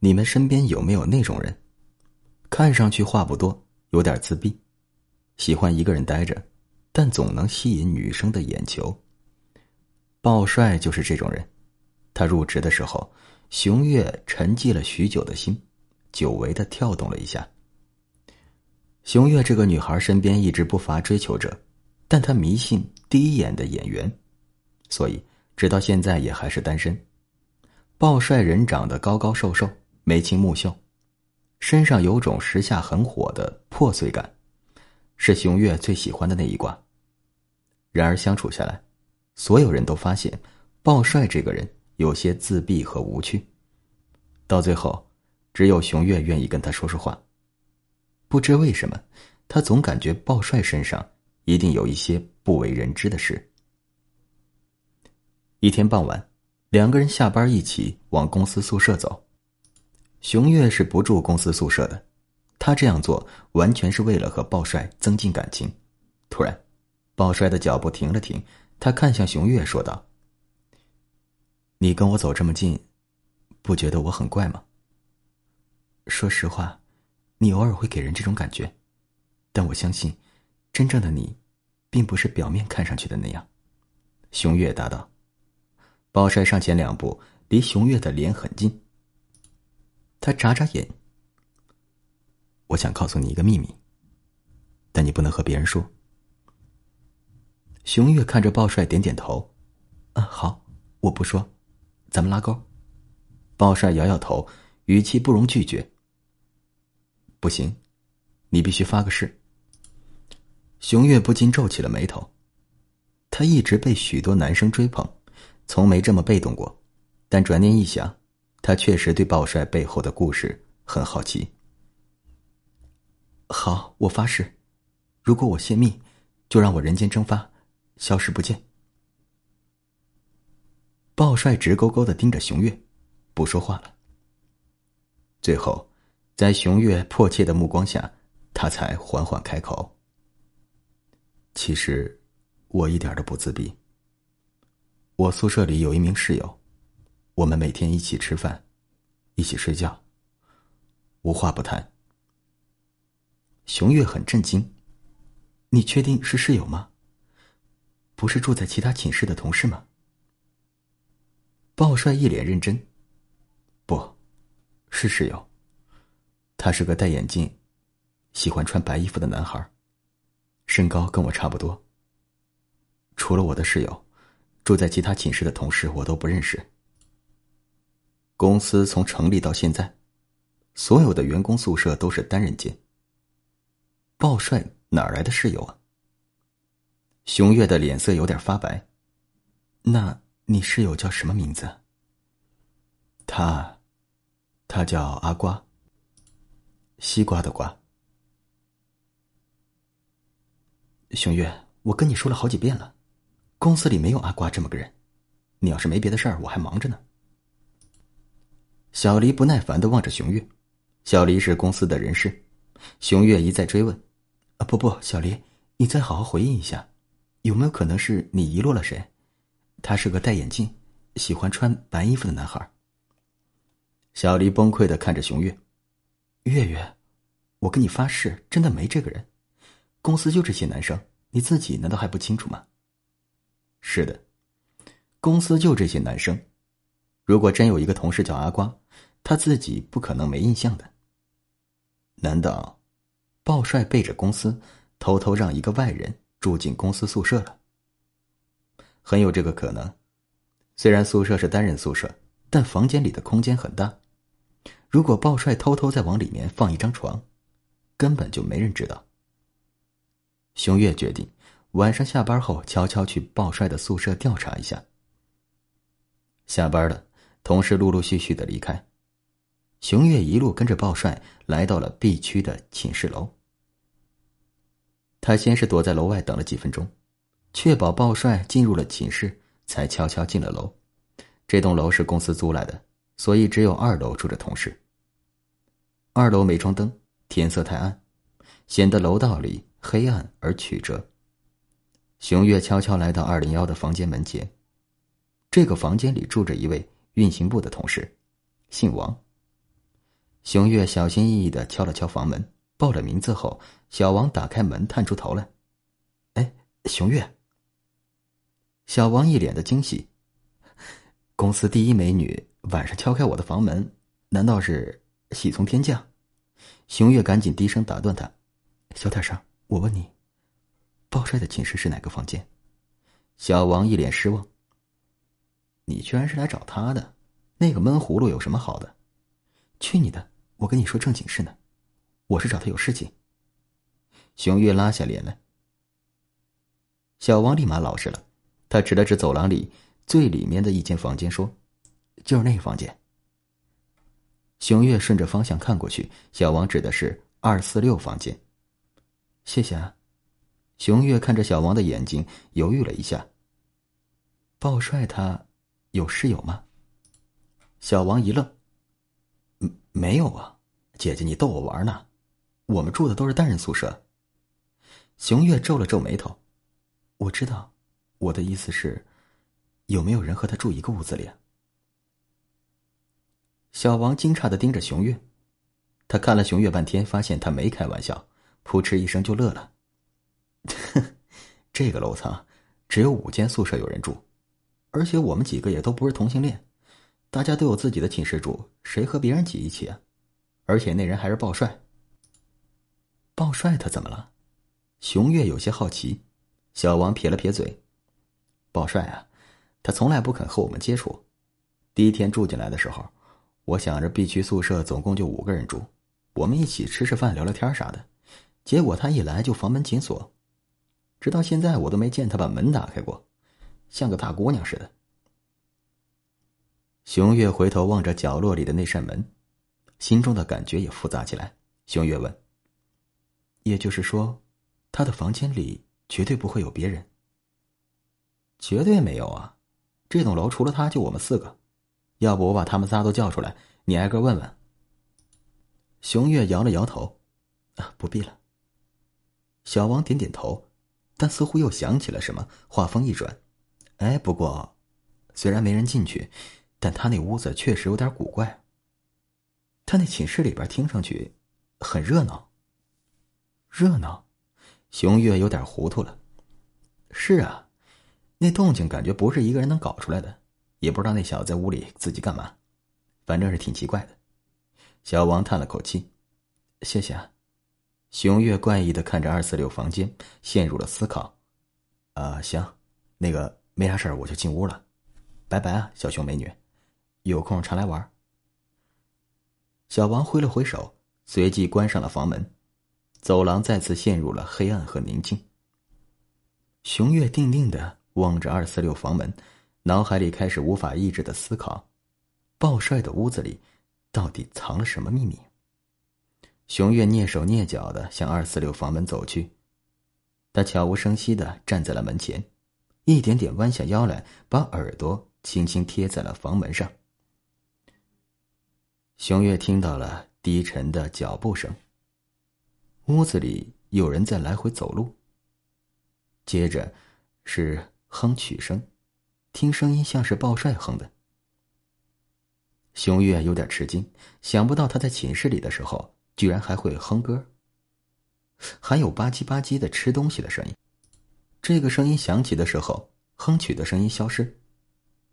你们身边有没有那种人？看上去话不多，有点自闭，喜欢一个人待着，但总能吸引女生的眼球。鲍帅就是这种人。他入职的时候，熊月沉寂了许久的心，久违的跳动了一下。熊月这个女孩身边一直不乏追求者，但她迷信第一眼的眼缘，所以直到现在也还是单身。鲍帅人长得高高瘦瘦，眉清目秀，身上有种时下很火的破碎感，是熊月最喜欢的那一卦。然而相处下来，所有人都发现鲍帅这个人。有些自闭和无趣，到最后，只有熊月愿意跟他说说话。不知为什么，他总感觉鲍帅身上一定有一些不为人知的事。一天傍晚，两个人下班一起往公司宿舍走。熊月是不住公司宿舍的，他这样做完全是为了和鲍帅增进感情。突然，鲍帅的脚步停了停，他看向熊月说道。你跟我走这么近，不觉得我很怪吗？说实话，你偶尔会给人这种感觉，但我相信，真正的你，并不是表面看上去的那样。熊月答道。鲍帅上前两步，离熊月的脸很近。他眨眨眼。我想告诉你一个秘密，但你不能和别人说。熊月看着鲍帅，点点头。嗯，好，我不说。咱们拉钩，鲍帅摇摇头，语气不容拒绝。不行，你必须发个誓。熊月不禁皱起了眉头。他一直被许多男生追捧，从没这么被动过。但转念一想，他确实对鲍帅背后的故事很好奇。好，我发誓，如果我泄密，就让我人间蒸发，消失不见。鲍帅直勾勾的盯着熊月，不说话了。最后，在熊月迫切的目光下，他才缓缓开口：“其实，我一点都不自闭。我宿舍里有一名室友，我们每天一起吃饭，一起睡觉，无话不谈。”熊月很震惊：“你确定是室友吗？不是住在其他寝室的同事吗？”鲍帅一脸认真，不，是室友。他是个戴眼镜、喜欢穿白衣服的男孩，身高跟我差不多。除了我的室友，住在其他寝室的同事我都不认识。公司从成立到现在，所有的员工宿舍都是单人间。鲍帅哪来的室友啊？熊月的脸色有点发白，那。你室友叫什么名字？他，他叫阿瓜。西瓜的瓜。熊月，我跟你说了好几遍了，公司里没有阿瓜这么个人。你要是没别的事儿，我还忙着呢。小黎不耐烦的望着熊月，小黎是公司的人事。熊月一再追问：“啊，不不，小黎，你再好好回忆一下，有没有可能是你遗落了谁？”他是个戴眼镜、喜欢穿白衣服的男孩。小黎崩溃的看着熊月，月月，我跟你发誓，真的没这个人。公司就这些男生，你自己难道还不清楚吗？是的，公司就这些男生。如果真有一个同事叫阿瓜，他自己不可能没印象的。难道，鲍帅背着公司，偷偷让一个外人住进公司宿舍了？很有这个可能，虽然宿舍是单人宿舍，但房间里的空间很大。如果鲍帅偷偷再往里面放一张床，根本就没人知道。熊月决定晚上下班后悄悄去鲍帅的宿舍调查一下。下班了，同事陆陆续续的离开，熊月一路跟着鲍帅来到了 B 区的寝室楼。他先是躲在楼外等了几分钟。确保鲍帅进入了寝室，才悄悄进了楼。这栋楼是公司租来的，所以只有二楼住着同事。二楼没装灯，天色太暗，显得楼道里黑暗而曲折。熊月悄悄来到二零幺的房间门前，这个房间里住着一位运行部的同事，姓王。熊月小心翼翼的敲了敲房门，报了名字后，小王打开门，探出头来：“哎，熊月。”小王一脸的惊喜：“公司第一美女晚上敲开我的房门，难道是喜从天降？”熊月赶紧低声打断他：“小点声，我问你，鲍帅的寝室是哪个房间？”小王一脸失望：“你居然是来找他的？那个闷葫芦有什么好的？去你的！我跟你说正经事呢，我是找他有事情。”熊月拉下脸来。小王立马老实了，他指了指走廊里最里面的一间房间，说：“就是那个房间。”熊月顺着方向看过去，小王指的是二四六房间。谢谢啊。熊月看着小王的眼睛，犹豫了一下。鲍帅他有室友吗？小王一愣。没有啊，姐姐，你逗我玩呢。我们住的都是单人宿舍。熊月皱了皱眉头。我知道，我的意思是，有没有人和他住一个屋子里？小王惊诧的盯着熊月，他看了熊月半天，发现他没开玩笑，扑哧一声就乐了。这个楼层只有五间宿舍有人住，而且我们几个也都不是同性恋，大家都有自己的寝室住，谁和别人挤一起啊？而且那人还是鲍帅。鲍帅他怎么了？熊月有些好奇。小王撇了撇嘴：“鲍帅啊，他从来不肯和我们接触。第一天住进来的时候。”我想着 B 区宿舍总共就五个人住，我们一起吃吃饭、聊聊天啥的。结果他一来就房门紧锁，直到现在我都没见他把门打开过，像个大姑娘似的。熊月回头望着角落里的那扇门，心中的感觉也复杂起来。熊月问：“也就是说，他的房间里绝对不会有别人？”“绝对没有啊，这栋楼除了他就我们四个。”要不我把他们仨都叫出来，你挨个问问。熊月摇了摇头，啊，不必了。小王点点头，但似乎又想起了什么，话锋一转，哎，不过，虽然没人进去，但他那屋子确实有点古怪。他那寝室里边听上去很热闹。热闹，熊月有点糊涂了。是啊，那动静感觉不是一个人能搞出来的。也不知道那小子在屋里自己干嘛，反正是挺奇怪的。小王叹了口气：“谢谢啊。”熊月怪异的看着二四六房间，陷入了思考。“啊，行，那个没啥事儿，我就进屋了。拜拜啊，小熊美女，有空常来玩。”小王挥了挥手，随即关上了房门。走廊再次陷入了黑暗和宁静。熊月定定的望着二四六房门。脑海里开始无法抑制的思考：鲍帅的屋子里到底藏了什么秘密？熊月蹑手蹑脚的向二四六房门走去，他悄无声息的站在了门前，一点点弯下腰来，把耳朵轻轻贴在了房门上。熊月听到了低沉的脚步声，屋子里有人在来回走路。接着是哼曲声。听声音像是鲍帅哼的。熊月有点吃惊，想不到他在寝室里的时候居然还会哼歌，还有吧唧吧唧的吃东西的声音。这个声音响起的时候，哼曲的声音消失，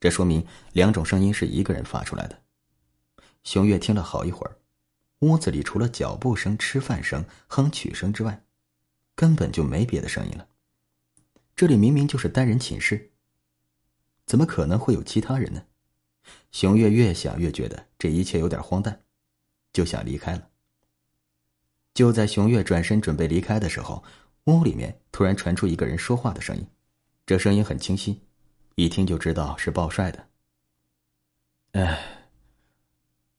这说明两种声音是一个人发出来的。熊月听了好一会儿，屋子里除了脚步声、吃饭声、哼曲声之外，根本就没别的声音了。这里明明就是单人寝室。怎么可能会有其他人呢？熊月越想越觉得这一切有点荒诞，就想离开了。就在熊月转身准备离开的时候，屋里面突然传出一个人说话的声音，这声音很清晰，一听就知道是鲍帅的。哎，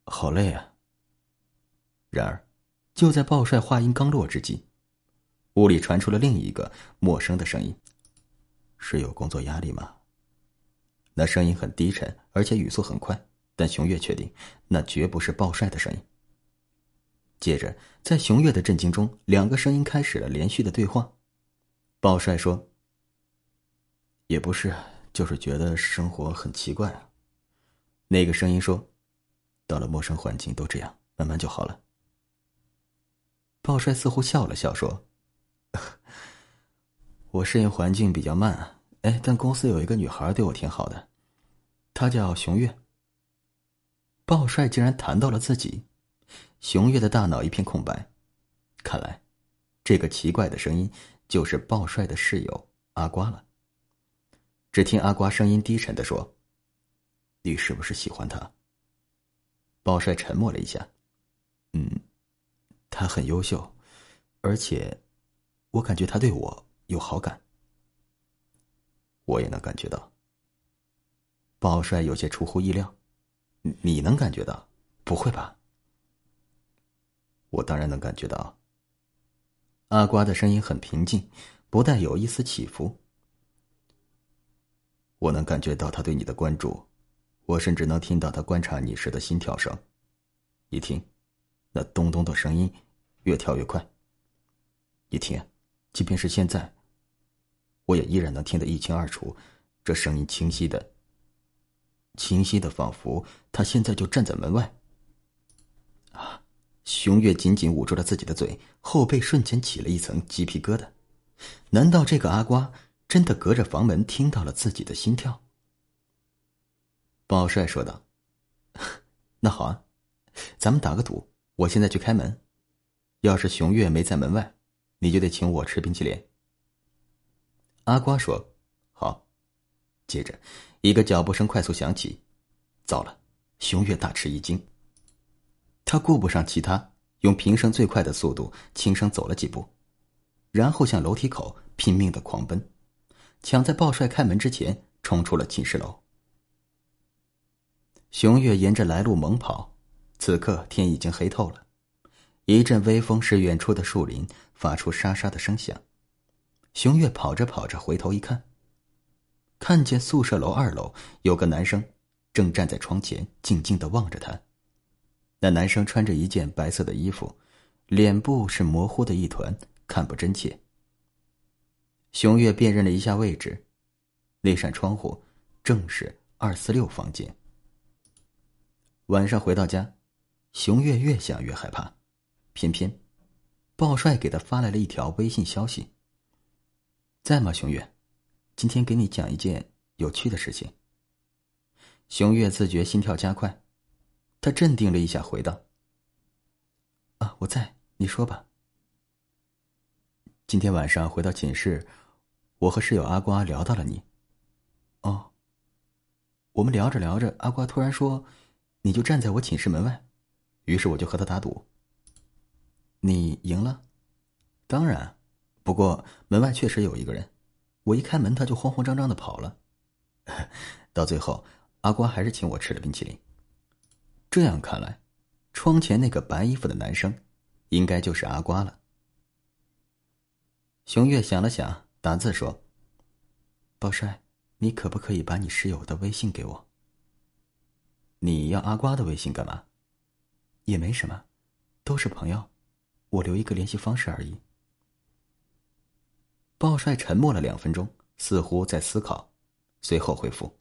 好累啊。然而，就在鲍帅话音刚落之际，屋里传出了另一个陌生的声音：“是有工作压力吗？”那声音很低沉，而且语速很快，但熊月确定那绝不是鲍帅的声音。接着，在熊月的震惊中，两个声音开始了连续的对话。鲍帅说：“也不是，就是觉得生活很奇怪啊。”那个声音说：“到了陌生环境都这样，慢慢就好了。鲍帅似乎笑了笑说：“我适应环境比较慢啊，哎，但公司有一个女孩对我挺好的，她叫熊月。”鲍帅竟然谈到了自己，熊月的大脑一片空白，看来，这个奇怪的声音就是鲍帅的室友阿瓜了。只听阿瓜声音低沉的说：“你是不是喜欢他？”鲍帅沉默了一下，“嗯，他很优秀，而且，我感觉他对我有好感。”我也能感觉到。鲍帅有些出乎意料，“你能感觉到？不会吧？”我当然能感觉到。阿瓜的声音很平静，不带有一丝起伏。我能感觉到他对你的关注，我甚至能听到他观察你时的心跳声。一听，那咚咚的声音越跳越快。一听，即便是现在，我也依然能听得一清二楚。这声音清晰的，清晰的，仿佛他现在就站在门外。啊！熊月紧紧捂住了自己的嘴，后背瞬间起了一层鸡皮疙瘩。难道这个阿瓜？真的隔着房门听到了自己的心跳。鲍帅说道：“那好啊，咱们打个赌，我现在去开门，要是熊月没在门外，你就得请我吃冰淇淋。”阿瓜说：“好。”接着，一个脚步声快速响起，糟了！熊月大吃一惊，他顾不上其他，用平生最快的速度轻声走了几步，然后向楼梯口拼命的狂奔。抢在鲍帅开门之前冲出了寝室楼。熊月沿着来路猛跑，此刻天已经黑透了，一阵微风使远处的树林发出沙沙的声响。熊月跑着跑着回头一看，看见宿舍楼二楼有个男生正站在窗前静静的望着他。那男生穿着一件白色的衣服，脸部是模糊的一团，看不真切。熊月辨认了一下位置，那扇窗户正是二四六房间。晚上回到家，熊月越想越害怕，偏偏鲍帅给他发来了一条微信消息：“在吗，熊月？今天给你讲一件有趣的事情。”熊月自觉心跳加快，他镇定了一下，回道：“啊，我在，你说吧。今天晚上回到寝室。”我和室友阿瓜聊到了你，哦。我们聊着聊着，阿瓜突然说：“你就站在我寝室门外。”于是我就和他打赌。你赢了，当然，不过门外确实有一个人。我一开门，他就慌慌张张的跑了。到最后，阿瓜还是请我吃了冰淇淋。这样看来，窗前那个白衣服的男生，应该就是阿瓜了。熊月想了想。打字说：“宝帅，你可不可以把你室友的微信给我？你要阿瓜的微信干嘛？也没什么，都是朋友，我留一个联系方式而已。”鲍帅沉默了两分钟，似乎在思考，随后回复：“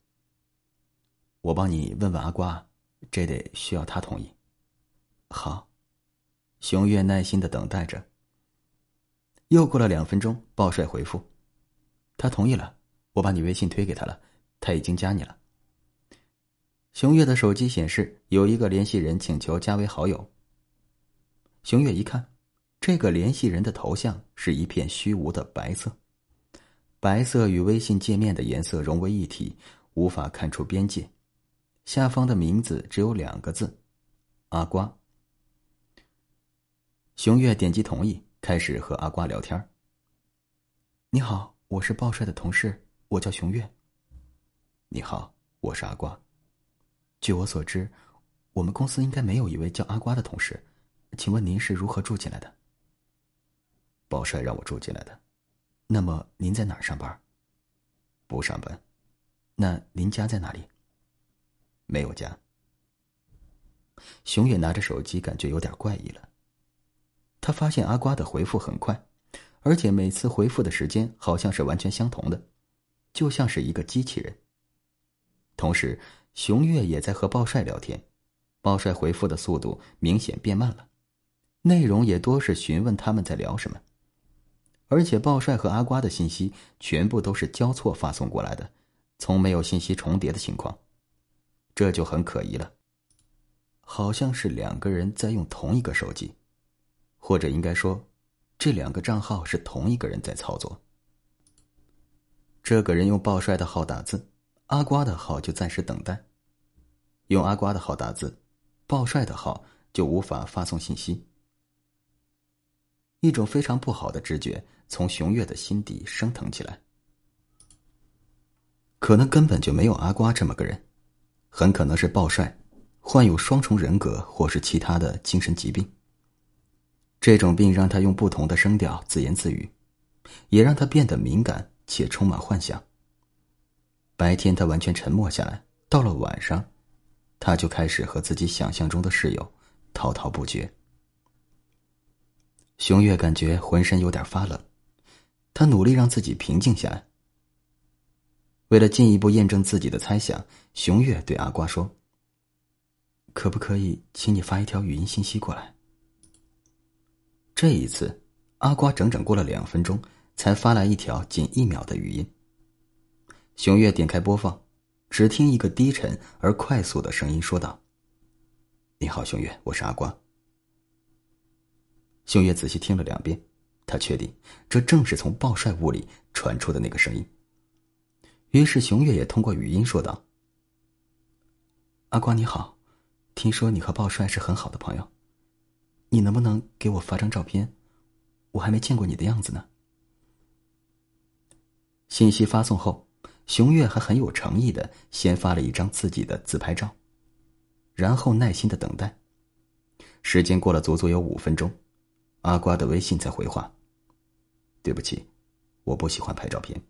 我帮你问问阿瓜，这得需要他同意。”好，熊月耐心的等待着。又过了两分钟，鲍帅回复：“他同意了，我把你微信推给他了，他已经加你了。”熊月的手机显示有一个联系人请求加为好友。熊月一看，这个联系人的头像是一片虚无的白色，白色与微信界面的颜色融为一体，无法看出边界。下方的名字只有两个字：“阿瓜。”熊月点击同意。开始和阿瓜聊天。你好，我是鲍帅的同事，我叫熊月。你好，我是阿瓜。据我所知，我们公司应该没有一位叫阿瓜的同事，请问您是如何住进来的？宝帅让我住进来的。那么您在哪儿上班？不上班。那您家在哪里？没有家。熊也拿着手机，感觉有点怪异了。他发现阿瓜的回复很快，而且每次回复的时间好像是完全相同的，就像是一个机器人。同时，熊月也在和鲍帅聊天，鲍帅回复的速度明显变慢了，内容也多是询问他们在聊什么。而且鲍帅和阿瓜的信息全部都是交错发送过来的，从没有信息重叠的情况，这就很可疑了。好像是两个人在用同一个手机，或者应该说，这两个账号是同一个人在操作。这个人用鲍帅的号打字，阿瓜的号就暂时等待；用阿瓜的号打字，鲍帅的号就无法发送信息。一种非常不好的直觉从熊月的心底升腾起来。可能根本就没有阿瓜这么个人，很可能是鲍帅。患有双重人格或是其他的精神疾病。这种病让他用不同的声调自言自语，也让他变得敏感且充满幻想。白天他完全沉默下来，到了晚上，他就开始和自己想象中的室友滔滔不绝。熊月感觉浑身有点发冷，他努力让自己平静下来。为了进一步验证自己的猜想，熊月对阿瓜说。可不可以请你发一条语音信息过来？这一次，阿瓜整整过了两分钟才发来一条仅一秒的语音。熊月点开播放，只听一个低沉而快速的声音说道：“你好，熊月，我是阿瓜。”熊月仔细听了两遍，他确定这正是从鲍帅屋里传出的那个声音。于是，熊月也通过语音说道：“阿瓜，你好。”听说你和鲍帅是很好的朋友，你能不能给我发张照片？我还没见过你的样子呢。信息发送后，熊月还很有诚意的先发了一张自己的自拍照，然后耐心的等待。时间过了足足有五分钟，阿瓜的微信才回话：“对不起，我不喜欢拍照片。”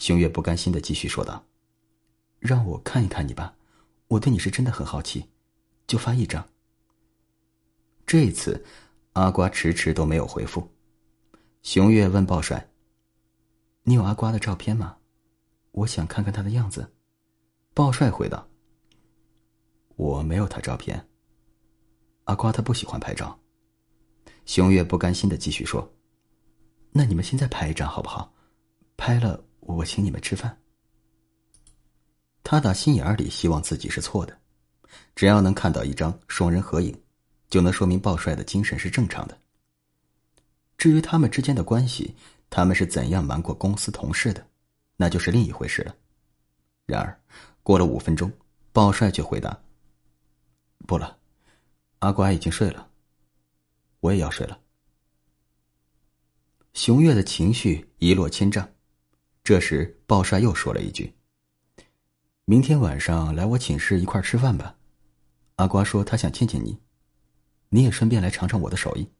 熊月不甘心的继续说道：“让我看一看你吧。”我对你是真的很好奇，就发一张。这一次，阿瓜迟迟都没有回复。熊月问鲍帅：“你有阿瓜的照片吗？我想看看他的样子。”鲍帅回道：“我没有他照片。阿瓜他不喜欢拍照。”熊月不甘心的继续说：“那你们现在拍一张好不好？拍了我请你们吃饭。”他打心眼里希望自己是错的，只要能看到一张双人合影，就能说明鲍帅的精神是正常的。至于他们之间的关系，他们是怎样瞒过公司同事的，那就是另一回事了。然而，过了五分钟，鲍帅却回答：“不了，阿瓜已经睡了，我也要睡了。”熊月的情绪一落千丈。这时，鲍帅又说了一句。明天晚上来我寝室一块吃饭吧，阿瓜说他想见见你，你也顺便来尝尝我的手艺。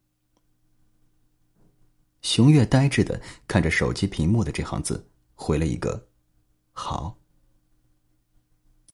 熊月呆滞的看着手机屏幕的这行字，回了一个“好”。